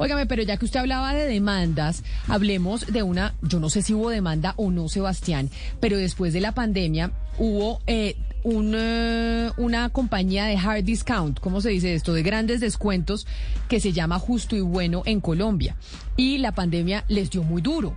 Óigame, pero ya que usted hablaba de demandas, hablemos de una, yo no sé si hubo demanda o no, Sebastián, pero después de la pandemia hubo eh, eh, una compañía de hard discount, ¿cómo se dice esto? De grandes descuentos que se llama Justo y Bueno en Colombia. Y la pandemia les dio muy duro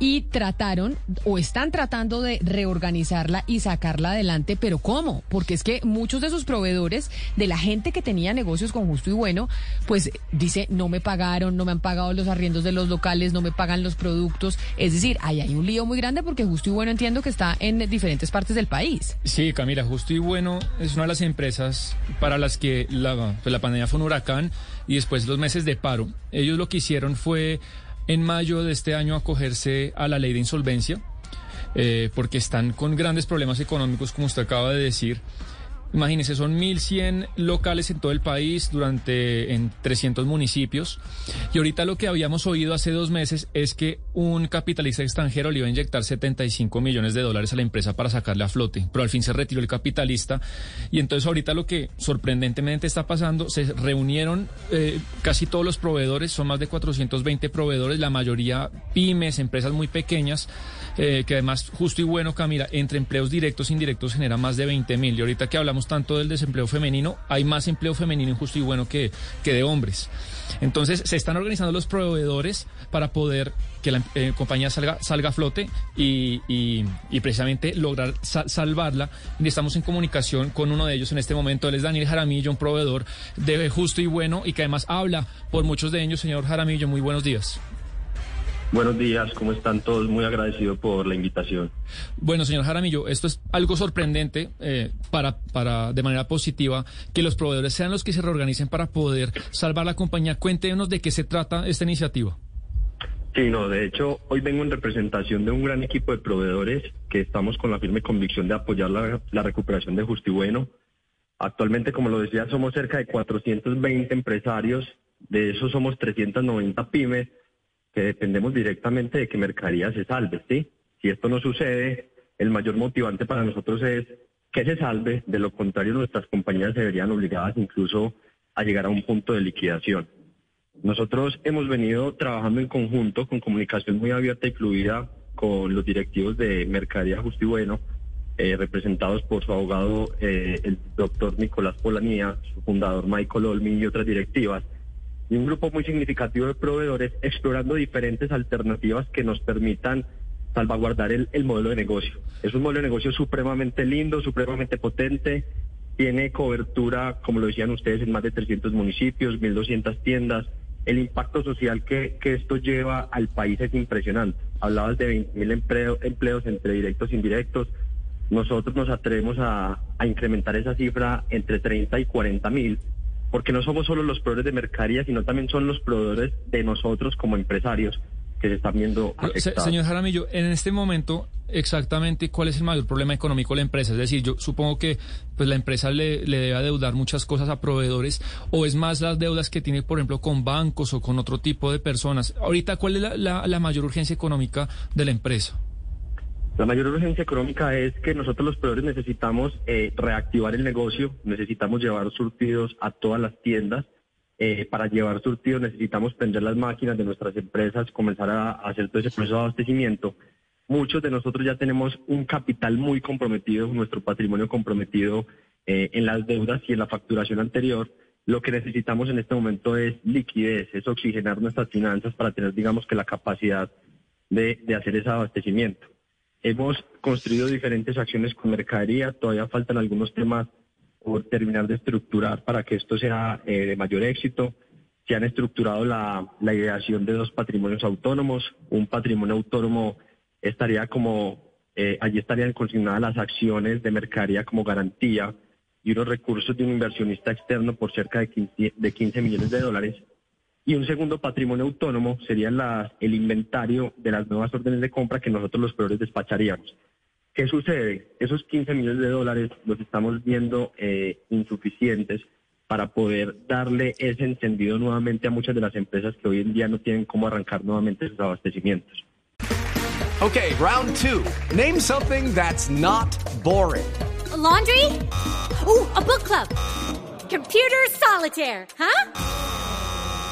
y trataron o están tratando de reorganizarla y sacarla adelante, pero ¿cómo? Porque es que muchos de sus proveedores, de la gente que tenía negocios con justo y bueno, pues dice, no me pagaron, no me han pagado los arriendos de los locales, no me pagan los productos, es decir, ahí hay un lío muy grande porque justo y bueno entiendo que está en diferentes partes del país. Sí, Camila, justo y bueno es una de las empresas para las que la, pues la pandemia fue un huracán y después los meses de paro. Ellos lo que hicieron fue en mayo de este año acogerse a la ley de insolvencia, eh, porque están con grandes problemas económicos, como usted acaba de decir. Imagínense, son 1.100 locales en todo el país durante en 300 municipios. Y ahorita lo que habíamos oído hace dos meses es que un capitalista extranjero le iba a inyectar 75 millones de dólares a la empresa para sacarle a flote. Pero al fin se retiró el capitalista. Y entonces ahorita lo que sorprendentemente está pasando, se reunieron eh, casi todos los proveedores, son más de 420 proveedores, la mayoría pymes, empresas muy pequeñas, eh, que además justo y bueno, Camila, entre empleos directos e indirectos genera más de 20 mil. Y ahorita que hablamos tanto del desempleo femenino, hay más empleo femenino injusto y bueno que, que de hombres. Entonces se están organizando los proveedores para poder que la eh, compañía salga, salga a flote y, y, precisamente lograr sa salvarla. Y estamos en comunicación con uno de ellos en este momento. Él es Daniel Jaramillo, un proveedor de justo y bueno y que además habla por muchos de ellos. Señor Jaramillo, muy buenos días. Buenos días, ¿cómo están todos? Muy agradecido por la invitación. Bueno, señor Jaramillo, esto es algo sorprendente eh, para, para, de manera positiva, que los proveedores sean los que se reorganicen para poder salvar la compañía. Cuéntenos de qué se trata esta iniciativa. Sí, no, de hecho, hoy vengo en representación de un gran equipo de proveedores que estamos con la firme convicción de apoyar la, la recuperación de Justo y Bueno. Actualmente, como lo decía, somos cerca de 420 empresarios, de esos somos 390 pymes que dependemos directamente de que mercadería se salve, ¿sí? Si esto no sucede, el mayor motivante para nosotros es que se salve, de lo contrario nuestras compañías se verían obligadas incluso a llegar a un punto de liquidación. Nosotros hemos venido trabajando en conjunto con comunicación muy abierta y fluida con los directivos de Mercadería Justo Bueno, eh, representados por su abogado, eh, el doctor Nicolás Polanía, su fundador Michael Olmi y otras directivas y un grupo muy significativo de proveedores explorando diferentes alternativas que nos permitan salvaguardar el, el, modelo de negocio. Es un modelo de negocio supremamente lindo, supremamente potente, tiene cobertura, como lo decían ustedes, en más de 300 municipios, 1.200 tiendas. El impacto social que, esto lleva al país es impresionante. Hablabas de 20.000 empleo, empleos entre directos e indirectos. Nosotros nos atrevemos a incrementar esa cifra entre 30 y 40 mil porque no somos solo los proveedores de mercadería, sino también son los proveedores de nosotros como empresarios que se están viendo afectados. Señor Jaramillo, en este momento, exactamente cuál es el mayor problema económico de la empresa. Es decir, yo supongo que pues la empresa le, le debe adeudar muchas cosas a proveedores, o es más las deudas que tiene, por ejemplo, con bancos o con otro tipo de personas. Ahorita, ¿cuál es la, la, la mayor urgencia económica de la empresa? La mayor urgencia económica es que nosotros los proveedores necesitamos eh, reactivar el negocio, necesitamos llevar surtidos a todas las tiendas. Eh, para llevar surtidos necesitamos prender las máquinas de nuestras empresas, comenzar a, hacer todo ese proceso de abastecimiento. Muchos de nosotros ya tenemos un capital muy comprometido, nuestro patrimonio comprometido eh, en las deudas y en la facturación anterior. Lo que necesitamos en este momento es liquidez, es oxigenar nuestras finanzas para tener, digamos, que la capacidad de hacer ese abastecimiento. Hemos construido diferentes acciones con mercadería, todavía faltan algunos temas por terminar de estructurar para que esto sea eh, de mayor éxito. Se han estructurado la, la ideación de dos patrimonios autónomos. Un patrimonio autónomo estaría como, eh, allí estarían consignadas las acciones de mercadería como garantía y unos recursos de un inversionista externo por cerca de 15, de 15 millones de dólares. Y un segundo patrimonio autónomo sería la, el inventario de las nuevas órdenes de compra que nosotros los proveedores despacharíamos. ¿Qué sucede? Esos 15 millones de dólares los estamos viendo eh, insuficientes para poder darle ese encendido nuevamente a muchas de las empresas que hoy en día no tienen cómo arrancar nuevamente sus abastecimientos. Okay, round two. Name something that's not boring. A laundry? Ooh, a book club. Computer solitaire, huh?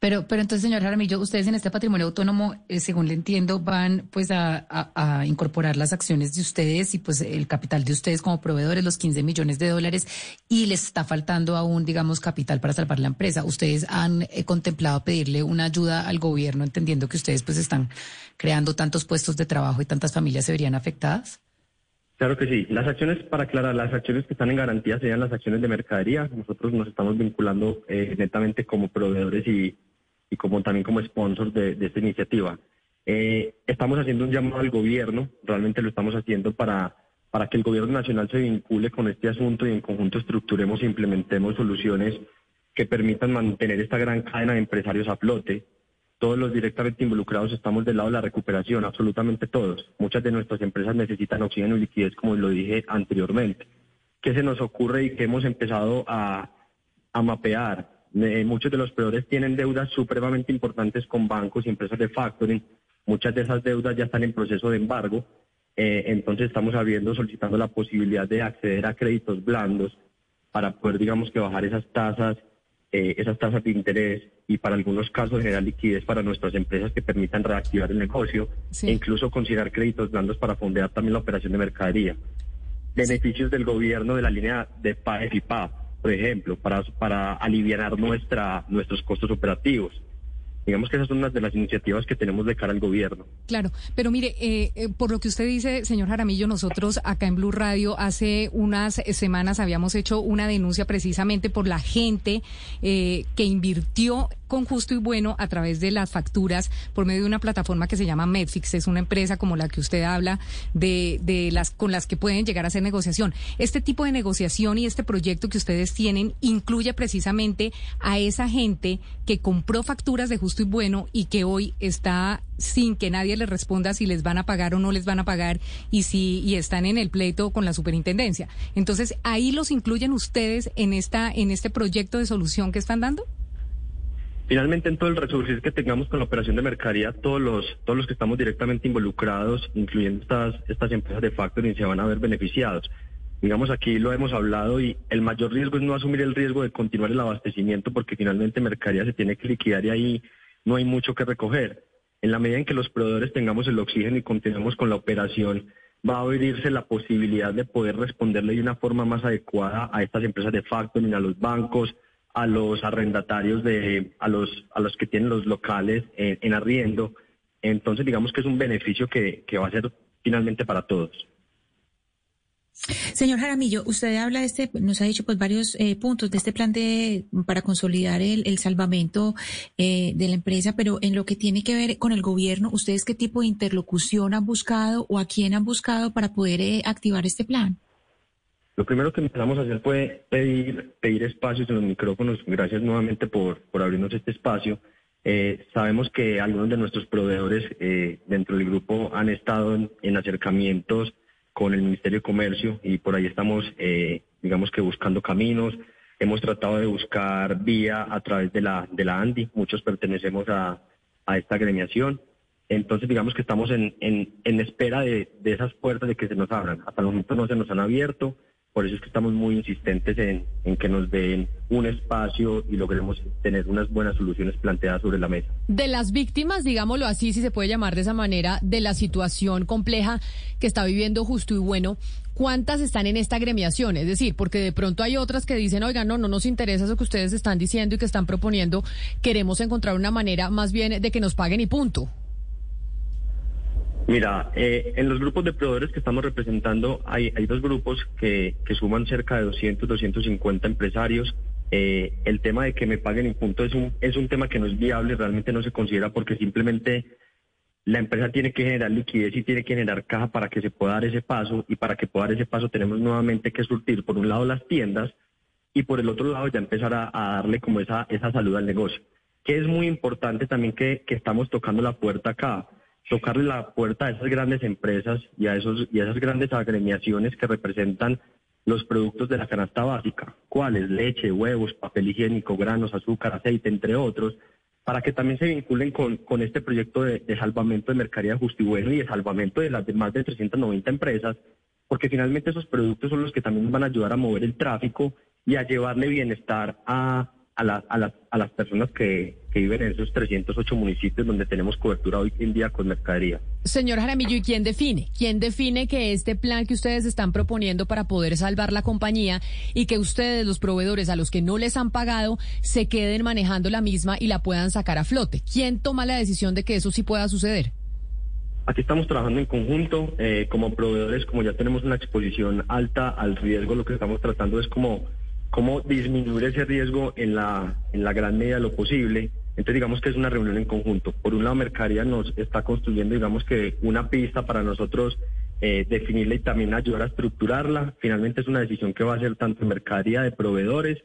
Pero, pero entonces, señor Jaramillo, ustedes en este patrimonio autónomo, eh, según le entiendo, van pues a, incorporar las acciones de ustedes y pues el capital de ustedes como proveedores, los 15 millones de dólares, y les está faltando aún, digamos, capital para salvar la empresa. ¿Ustedes han eh, contemplado pedirle una ayuda al gobierno, entendiendo que ustedes pues están creando tantos puestos de trabajo y tantas familias se verían afectadas? Claro que sí. Las acciones, para aclarar, las acciones que están en garantía serían las acciones de mercadería. Nosotros nos estamos vinculando eh, netamente como proveedores y y como también como sponsor de, esta iniciativa. Eh, estamos haciendo un llamado al gobierno, realmente lo estamos haciendo para, para que el gobierno nacional se vincule con este asunto y en conjunto estructuremos e implementemos soluciones que permitan mantener esta gran cadena de empresarios a flote. Todos los directamente involucrados estamos del lado de la recuperación, absolutamente todos. Muchas de nuestras empresas necesitan oxígeno y liquidez, como lo dije anteriormente. ¿Qué se nos ocurre y que hemos empezado a, a mapear? Eh, muchos de los proveedores tienen deudas supremamente importantes con bancos y empresas de factoring. Muchas de esas deudas ya están en proceso de embargo. Eh, entonces estamos abriendo, solicitando la posibilidad de acceder a créditos blandos para poder, digamos, que bajar esas tasas, eh, esas tasas de interés y para algunos casos generar liquidez para nuestras empresas que permitan reactivar el negocio e incluso considerar créditos blandos para fondear también la operación de mercadería. Beneficios del gobierno de la línea de PAEF y PAF por ejemplo, para, para aliviar nuestra, nuestros costos operativos. Digamos que esas son unas de las iniciativas que tenemos de cara al gobierno. Claro, pero mire, eh, eh, por lo que usted dice, señor Jaramillo, nosotros acá en Blue Radio hace unas semanas habíamos hecho una denuncia precisamente por la gente eh, que invirtió con justo y bueno a través de las facturas por medio de una plataforma que se llama Medfix. Es una empresa como la que usted habla de, de las con las que pueden llegar a hacer negociación. Este tipo de negociación y este proyecto que ustedes tienen incluye precisamente a esa gente que compró facturas de justo y bueno y que hoy está sin que nadie les responda si les van a pagar o no les van a pagar y si y están en el pleito con la superintendencia. Entonces, ahí los incluyen ustedes en esta en este proyecto de solución que están dando? Finalmente, en todo el resurgir que tengamos con la operación de mercadería, todos los, todos los que estamos directamente involucrados, incluyendo estas, estas empresas de factoring, se van a ver beneficiados. Digamos, aquí lo hemos hablado y el mayor riesgo es no asumir el riesgo de continuar el abastecimiento porque finalmente mercadería se tiene que liquidar y ahí no hay mucho que recoger. En la medida en que los proveedores tengamos el oxígeno y continuemos con la operación, va a abrirse la posibilidad de poder responderle de una forma más adecuada a estas empresas de factoring, a los bancos, a los arrendatarios de a los a los que tienen los locales en, arriendo entonces digamos que es un beneficio que, que va a ser finalmente para todos Señor Jaramillo, usted habla de este, nos ha dicho pues varios eh, puntos de este plan de para consolidar el, el salvamento eh, de la empresa, pero en lo que tiene que ver con el gobierno, ¿ustedes qué tipo de interlocución han buscado o a quién han buscado para poder eh, activar este plan? Lo primero que empezamos a hacer fue pedir, pedir espacios en los micrófonos. Gracias nuevamente por, por abrirnos este espacio. Eh, sabemos que algunos de nuestros proveedores eh, dentro del grupo han estado en, acercamientos con el Ministerio de Comercio y por ahí estamos, eh, digamos que buscando caminos. Hemos tratado de buscar vía a través de la, de la ANDI. Muchos pertenecemos a, a esta agremiación. Entonces, digamos que estamos en, en, en espera de, de esas puertas de que se nos abran. Hasta el momento no se nos han abierto. Por eso es que estamos muy insistentes en, que nos den un espacio y logremos tener unas buenas soluciones planteadas sobre la mesa. De las víctimas, digámoslo así, si se puede llamar de esa manera, de la situación compleja que está viviendo Justo y Bueno, ¿cuántas están en esta agremiación? Es decir, porque de pronto hay otras que dicen, oiga, no, no nos interesa eso que ustedes están diciendo y que están proponiendo, queremos encontrar una manera más bien de que nos paguen y punto. Mira, eh, en los grupos de proveedores que estamos representando hay, dos grupos que, suman cerca de 200, 250 empresarios. Eh, el tema de que me paguen en punto es un, es un tema que no es viable, realmente no se considera porque simplemente la empresa tiene que generar liquidez y tiene que generar caja para que se pueda dar ese paso y para que pueda dar ese paso tenemos nuevamente que surtir por un lado las tiendas y por el otro lado ya empezar a, darle como esa, esa salud al negocio. Que es muy importante también que estamos tocando la puerta acá tocarle la puerta a esas grandes empresas y a, esos, y a esas grandes agremiaciones que representan los productos de la canasta básica, cuáles, leche, huevos, papel higiénico, granos, azúcar, aceite, entre otros, para que también se vinculen con, con este proyecto de, de salvamento de mercadería justo y bueno y de salvamento de las de más de 390 empresas, porque finalmente esos productos son los que también van a ayudar a mover el tráfico y a llevarle bienestar a, a, a, a las personas que, que, viven en esos 308 municipios donde tenemos cobertura hoy en día con mercadería. Señor Jaramillo, ¿y quién define? ¿Quién define que este plan que ustedes están proponiendo para poder salvar la compañía y que ustedes, los proveedores a los que no les han pagado, se queden manejando la misma y la puedan sacar a flote? ¿Quién toma la decisión de que eso sí pueda suceder? Aquí estamos trabajando en conjunto, eh, como proveedores, como ya tenemos una exposición alta al riesgo, lo que estamos tratando es como cómo disminuir ese riesgo en la, en la gran medida de lo posible. Entonces digamos que es una reunión en conjunto. Por un lado, Mercaría nos está construyendo, digamos que una pista para nosotros eh, definirla y también ayudar a estructurarla. Finalmente es una decisión que va a ser tanto Mercaría de proveedores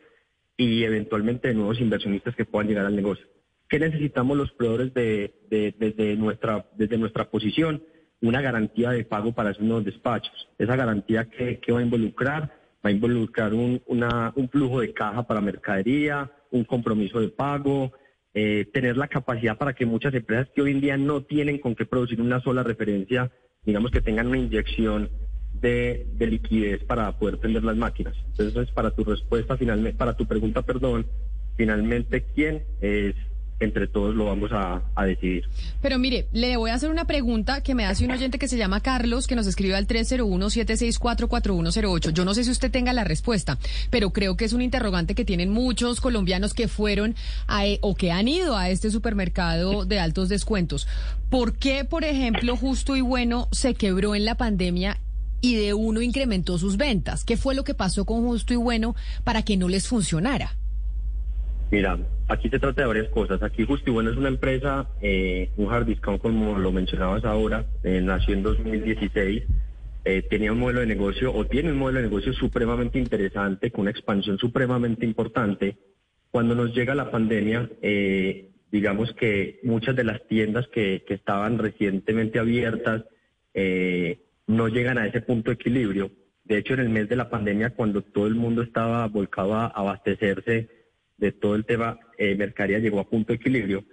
y eventualmente de nuevos inversionistas que puedan llegar al negocio. ¿Qué necesitamos los proveedores de, de, desde, nuestra, desde nuestra posición? Una garantía de pago para esos nuevos despachos. Esa garantía que, que va a involucrar va a involucrar un, un flujo de caja para mercadería, un compromiso de pago, eh, tener la capacidad para que muchas empresas que hoy en día no tienen con qué producir una sola referencia, digamos que tengan una inyección de, de liquidez para poder tener las máquinas. Entonces, para tu respuesta, finalmente, para tu pregunta, perdón, finalmente, ¿quién es entre todos lo vamos a, decidir. Pero mire, le voy a hacer una pregunta que me hace un oyente que se llama Carlos, que nos escribe al 301-764-4108. Yo no sé si usted tenga la respuesta, pero creo que es un interrogante que tienen muchos colombianos que fueron a, o que han ido a este supermercado de altos descuentos. ¿Por qué, por ejemplo, Justo y Bueno se quebró en la pandemia y de uno incrementó sus ventas? ¿Qué fue lo que pasó con Justo y Bueno para que no les funcionara? Mira, aquí se trata de varias cosas. Aquí Bueno es una empresa, eh, un hard discount como lo mencionabas ahora, eh, nació en 2016. Eh, tenía un modelo de negocio o tiene un modelo de negocio supremamente interesante, con una expansión supremamente importante. Cuando nos llega la pandemia, eh, digamos que muchas de las tiendas que, que estaban recientemente abiertas eh, no llegan a ese punto de equilibrio. De hecho, en el mes de la pandemia, cuando todo el mundo estaba volcado a abastecerse, de todo el tema eh, mercadería llegó a punto de equilibrio.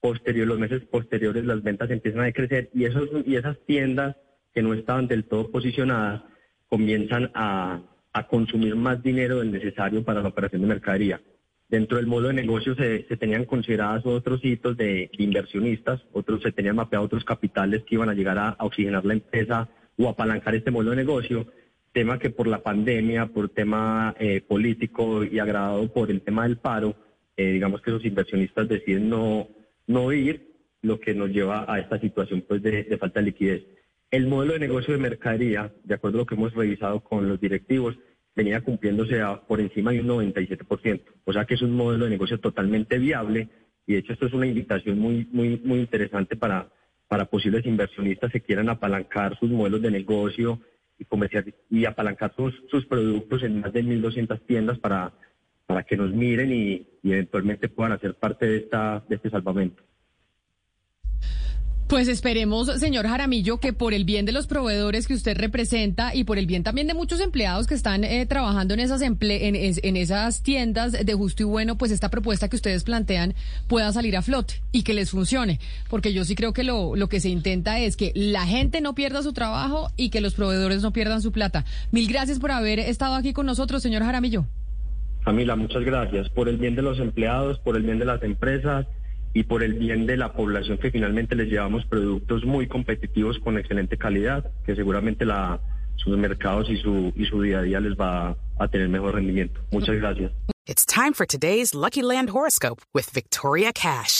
Posterior, los meses posteriores las ventas empiezan a decrecer y, esos, y esas tiendas que no estaban del todo posicionadas comienzan a, a consumir más dinero del necesario para la operación de mercadería. Dentro del modo de negocio se, se tenían considerados otros hitos de, inversionistas, otros se tenían mapeado otros capitales que iban a llegar a, a oxigenar la empresa o apalancar este modelo de negocio tema que por la pandemia, por tema eh, político y agravado por el tema del paro, eh, digamos que los inversionistas deciden no, no ir, lo que nos lleva a esta situación pues de, falta de liquidez. El modelo de negocio de mercadería, de acuerdo a lo que hemos revisado con los directivos, venía cumpliéndose por encima de un 97%. O sea que es un modelo de negocio totalmente viable y de hecho esto es una invitación muy, muy, muy interesante para, para posibles inversionistas que quieran apalancar sus modelos de negocio, y comercial y apalancar sus, sus productos en más de 1.200 tiendas para, para que nos miren y, y eventualmente puedan hacer parte de, esta, de este salvamento. Pues esperemos, señor Jaramillo, que por el bien de los proveedores que usted representa y por el bien también de muchos empleados que están eh, trabajando en esas emple en, esas tiendas de justo y bueno, pues esta propuesta que ustedes plantean pueda salir a flote y que les funcione. Porque yo sí creo que lo, lo que se intenta es que la gente no pierda su trabajo y que los proveedores no pierdan su plata. Mil gracias por haber estado aquí con nosotros, señor Jaramillo. Camila, muchas gracias. Por el bien de los empleados, por el bien de las empresas y por el bien de la población que finalmente les llevamos productos muy competitivos con excelente calidad, que seguramente la, sus mercados y su, y su día a día les va a tener mejor rendimiento. Muchas gracias. It's time for today's Lucky Land horoscope with Victoria Cash.